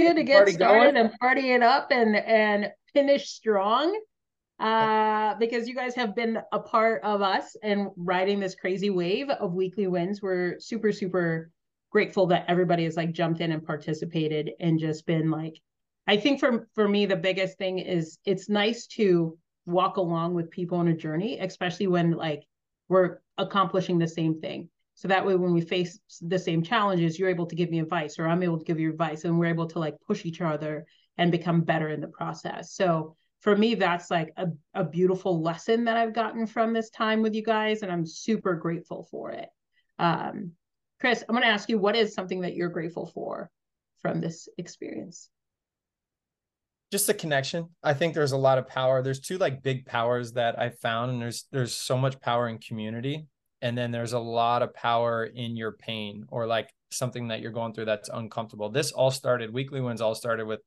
you to get started and party it up and and finish strong. Uh, because you guys have been a part of us and riding this crazy wave of weekly wins. We're super, super grateful that everybody has like jumped in and participated and just been like I think for for me the biggest thing is it's nice to walk along with people on a journey, especially when like we're accomplishing the same thing. So that way when we face the same challenges, you're able to give me advice or I'm able to give you advice and we're able to like push each other and become better in the process. So for me, that's like a, a beautiful lesson that I've gotten from this time with you guys, and I'm super grateful for it. Um, Chris, I'm going to ask you, what is something that you're grateful for from this experience? just the connection i think there's a lot of power there's two like big powers that i found and there's there's so much power in community and then there's a lot of power in your pain or like something that you're going through that's uncomfortable this all started weekly wins all started with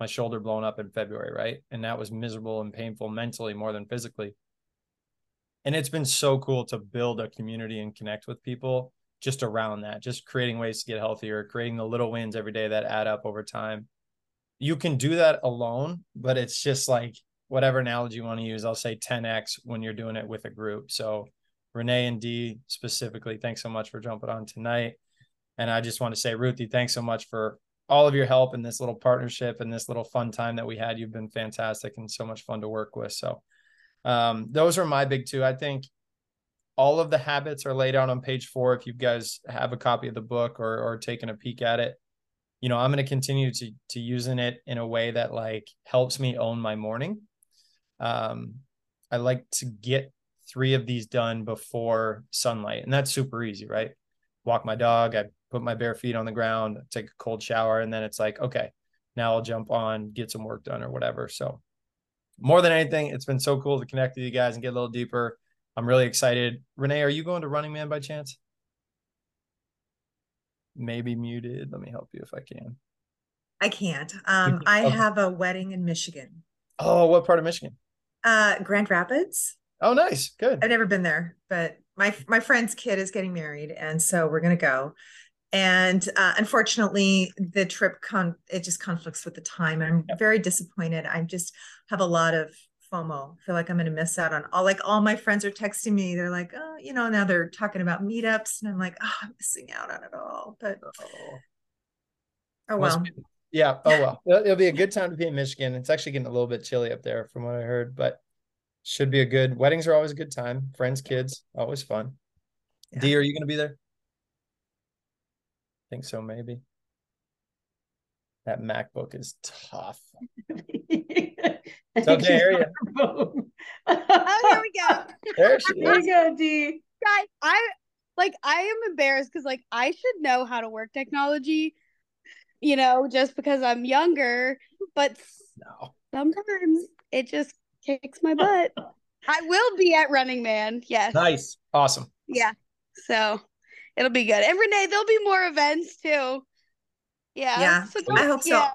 my shoulder blown up in february right and that was miserable and painful mentally more than physically and it's been so cool to build a community and connect with people just around that just creating ways to get healthier creating the little wins every day that add up over time you can do that alone, but it's just like whatever analogy you want to use. I'll say 10x when you're doing it with a group. So Renee and Dee specifically, thanks so much for jumping on tonight. And I just want to say, Ruthie, thanks so much for all of your help in this little partnership and this little fun time that we had. You've been fantastic and so much fun to work with. So um, those are my big two. I think all of the habits are laid out on page four. If you guys have a copy of the book or or taken a peek at it, you know, I'm going to continue to to using it in a way that like helps me own my morning. Um, I like to get three of these done before sunlight, and that's super easy, right? Walk my dog, I put my bare feet on the ground, take a cold shower, and then it's like, okay, now I'll jump on, get some work done or whatever. So, more than anything, it's been so cool to connect with you guys and get a little deeper. I'm really excited. Renee, are you going to Running Man by chance? maybe muted. Let me help you if I can. I can't. Um, I okay. have a wedding in Michigan. Oh, what part of Michigan? Uh, Grand Rapids. Oh, nice. Good. I've never been there, but my my friend's kid is getting married, and so we're gonna go. And uh, unfortunately, the trip con it just conflicts with the time. I'm yep. very disappointed. I just have a lot of FOMO. I feel like I'm going to miss out on all like all my friends are texting me. They're like, oh, you know, now they're talking about meetups, and I'm like, oh, I'm missing out on it all. But oh, oh well. Be, yeah. Oh well. It'll be a good time to be in Michigan. It's actually getting a little bit chilly up there, from what I heard, but should be a good. Weddings are always a good time. Friends, kids, always fun. Yeah. Dee, are you going to be there? I think so, maybe. That MacBook is tough. It's okay, area. oh, here we go. There she is. we go, Dee. Guys, I like I am embarrassed because like I should know how to work technology, you know, just because I'm younger, but no. sometimes it just kicks my butt. I will be at Running Man. Yes. Nice. Awesome. Yeah. So it'll be good. And Renee, there'll be more events too. Yeah. Yeah. So I hope so. Yeah.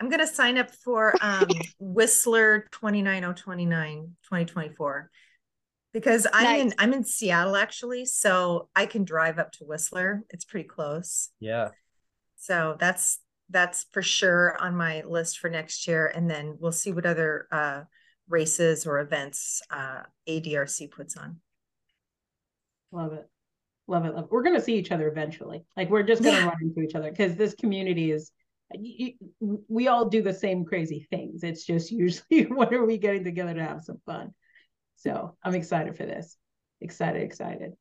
I'm going to sign up for um, Whistler 29029 2024 because I'm nice. in I'm in Seattle actually, so I can drive up to Whistler. It's pretty close. Yeah. So that's that's for sure on my list for next year, and then we'll see what other uh, races or events uh, ADRC puts on. Love it, love it, love it. We're gonna see each other eventually. Like we're just gonna yeah. run into each other because this community is we all do the same crazy things. It's just usually when are we getting together to have some fun? So I'm excited for this. Excited, excited.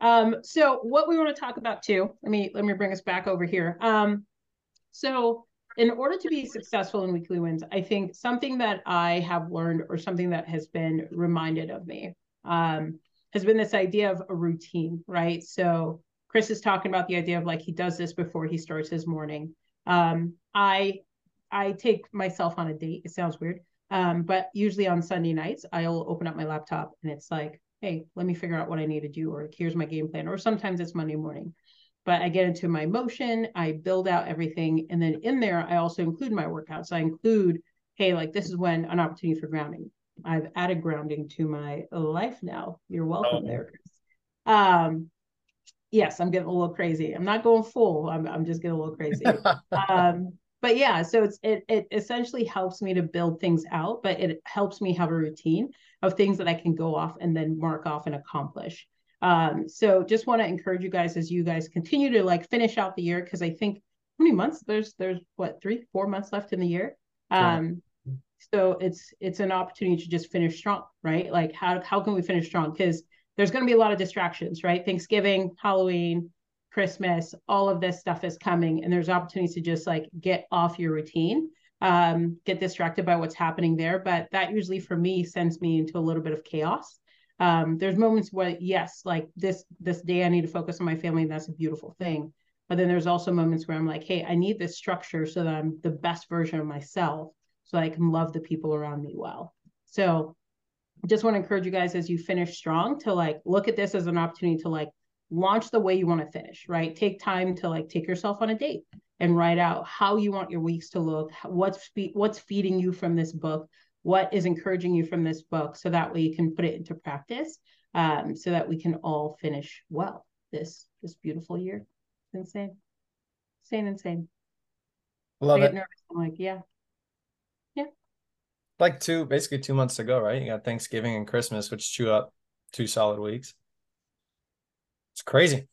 Um, so what we want to talk about too, let me let me bring us back over here. Um, so in order to be successful in weekly wins, I think something that I have learned or something that has been reminded of me um, has been this idea of a routine, right? So Chris is talking about the idea of like he does this before he starts his morning. Um, I I take myself on a date. It sounds weird, um, but usually on Sunday nights, I'll open up my laptop and it's like, hey, let me figure out what I need to do, or here's my game plan, or sometimes it's Monday morning. But I get into my motion, I build out everything, and then in there, I also include my workouts. I include, hey, like this is when an opportunity for grounding. I've added grounding to my life now. You're welcome oh. there, Chris. Um, yes, I'm getting a little crazy. I'm not going full. I'm I'm just getting a little crazy. um, but yeah, so it's it it essentially helps me to build things out, but it helps me have a routine of things that I can go off and then mark off and accomplish. Um, so just want to encourage you guys as you guys continue to like finish out the year because I think how many months there's there's what three four months left in the year. Um, so it's it's an opportunity to just finish strong, right? Like how how can we finish strong? Because there's going to be a lot of distractions, right? Thanksgiving, Halloween, Christmas, all of this stuff is coming, and there's opportunities to just like get off your routine, um, get distracted by what's happening there. But that usually for me sends me into a little bit of chaos. Um, there's moments where yes, like this this day I need to focus on my family, and that's a beautiful thing. But then there's also moments where I'm like, hey, I need this structure so that I'm the best version of myself, so I can love the people around me well. So just want to encourage you guys as you finish strong to like look at this as an opportunity to like launch the way you want to finish, right? Take time to like take yourself on a date and write out how you want your weeks to look, what's fe- what's feeding you from this book, what is encouraging you from this book, so that way you can put it into practice, um, so that we can all finish well this this beautiful year. It's insane, insane, insane. Love it. Nervous. I'm like, yeah, Yeah. like two basically two months ago, right? You got Thanksgiving and Christmas, which chew up two solid weeks. It's crazy.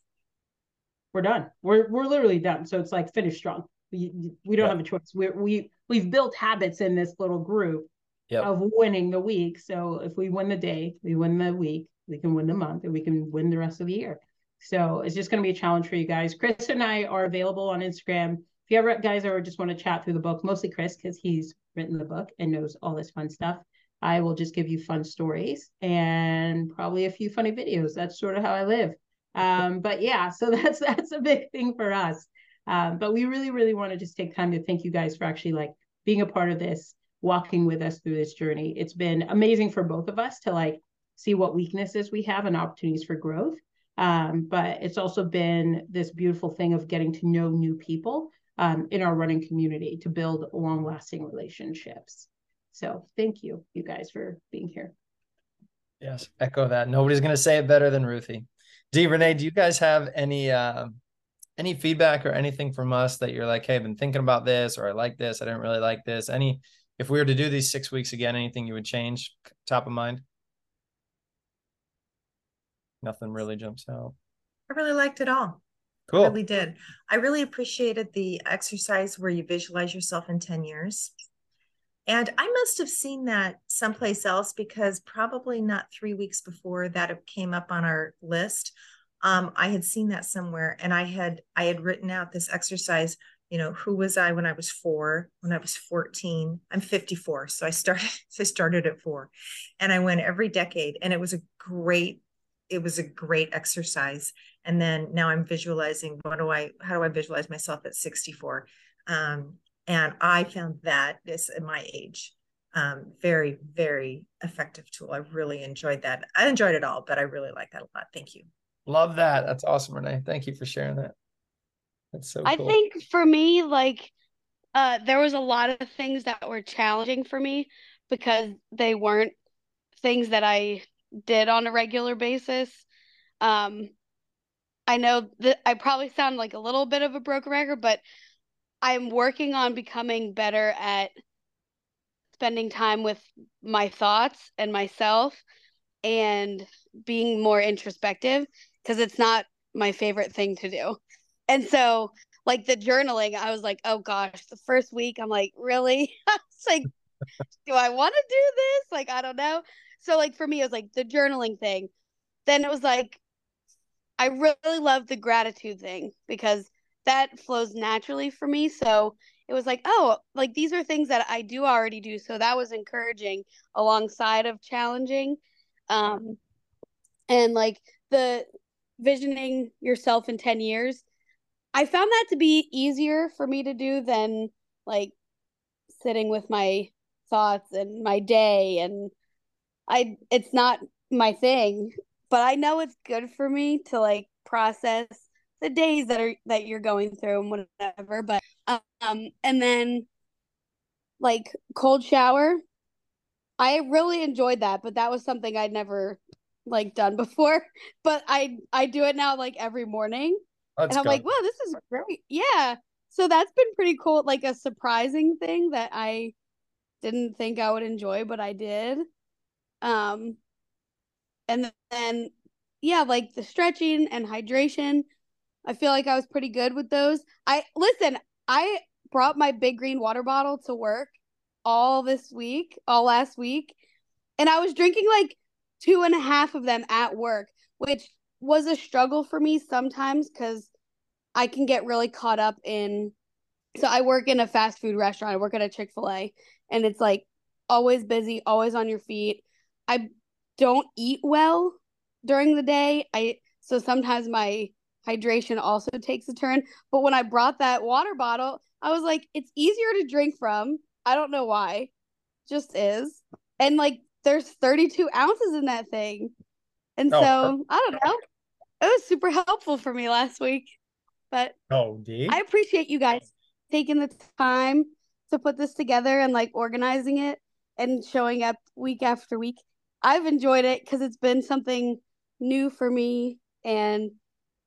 We're done. We're we're literally done. So it's like finish strong. We we don't yeah. have a choice. We we we've built habits in this little group yep. of winning the week. So if we win the day, we win the week, we can win the month, and we can win the rest of the year. So it's just going to be a challenge for you guys. Chris and I are available on Instagram. If you ever guys ever just want to chat through the book, mostly Chris because he's written the book and knows all this fun stuff. I will just give you fun stories and probably a few funny videos. That's sort of how I live. Um, but yeah, so that's that's a big thing for us. Um, but we really, really want to just take time to thank you guys for actually like being a part of this, walking with us through this journey. It's been amazing for both of us to like see what weaknesses we have and opportunities for growth. Um, but it's also been this beautiful thing of getting to know new people um, in our running community to build long lasting relationships. So thank you, you guys, for being here. Yes, echo that. Nobody's going to say it better than Ruthie. Dee. Renee, do you guys have any uh, any feedback or anything from us that you're like, hey, I've been thinking about this, or I like this, I didn't really like this. Any, if we were to do these six weeks again, anything you would change top of mind? Nothing really jumps out. I really liked it all. Cool. I really did. I really appreciated the exercise where you visualize yourself in 10 years. And I must have seen that someplace else because probably not three weeks before that came up on our list. Um, I had seen that somewhere and I had I had written out this exercise, you know, who was I when I was four, when I was 14. I'm 54. So I started, so I started at four. And I went every decade. And it was a great, it was a great exercise and then now i'm visualizing what do i how do i visualize myself at 64 um, and i found that this at my age um, very very effective tool i really enjoyed that i enjoyed it all but i really like that a lot thank you love that that's awesome renee thank you for sharing that that's so i think for me like uh, there was a lot of things that were challenging for me because they weren't things that i did on a regular basis um I know that I probably sound like a little bit of a broken record, but I'm working on becoming better at spending time with my thoughts and myself and being more introspective because it's not my favorite thing to do. And so, like the journaling, I was like, oh gosh, the first week, I'm like, really? I was like, do I want to do this? Like, I don't know. So, like, for me, it was like the journaling thing. Then it was like, I really love the gratitude thing because that flows naturally for me. So it was like, oh, like these are things that I do already do. So that was encouraging alongside of challenging. Um, and like the visioning yourself in 10 years, I found that to be easier for me to do than like sitting with my thoughts and my day. And I, it's not my thing but I know it's good for me to like process the days that are that you're going through and whatever. But um, and then like cold shower, I really enjoyed that, but that was something I'd never like done before, but I I do it now like every morning. Let's and I'm go. like, wow, this is great. Yeah. So that's been pretty cool, like a surprising thing that I didn't think I would enjoy, but I did. Um and then yeah, like the stretching and hydration. I feel like I was pretty good with those. I listen, I brought my big green water bottle to work all this week, all last week, and I was drinking like two and a half of them at work, which was a struggle for me sometimes because I can get really caught up in. So I work in a fast food restaurant. I work at a Chick fil A, and it's like always busy, always on your feet. I don't eat well during the day. I so sometimes my hydration also takes a turn. But when I brought that water bottle, I was like, it's easier to drink from. I don't know why. Just is. And like there's 32 ounces in that thing. And Oh, so I don't know. It was super helpful for me last week. But Oh, Dee. I appreciate you guys taking the time to put this together and like organizing it and showing up week after week. I've enjoyed it because it's been something new for me and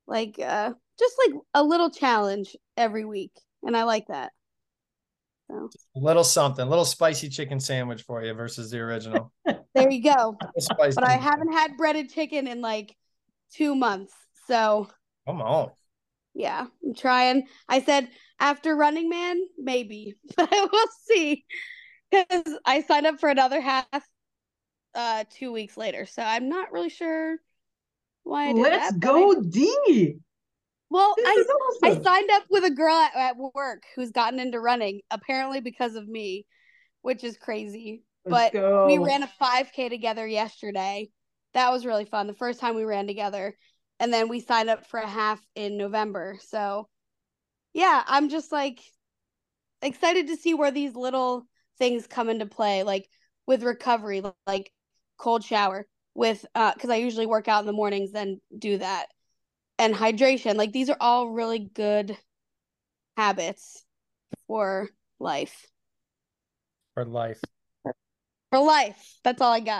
like uh just like a little challenge every week. And I like that. So little something, little spicy chicken sandwich for you versus the original. there you go. But I haven't had breaded chicken in like two months. So Come on. yeah, I'm trying. I said after Running Man, maybe, but we'll see. Because I signed up for another half uh two weeks later, so I'm not really sure why I did Let's that, go, D. well, This I is I signed up with a girl at, at work who's gotten into running, apparently because of me, which is crazy. Let's but go. we ran a 5K together yesterday. That was really fun. The first time we ran together. And then we signed up for a half in November. So, yeah, I'm just like excited to see where these little things come into play, like with recovery, like cold shower, with, uh, because I usually work out in the mornings and do that, and hydration. Like, these are all really good habits for life. For life. For life. That's all I got.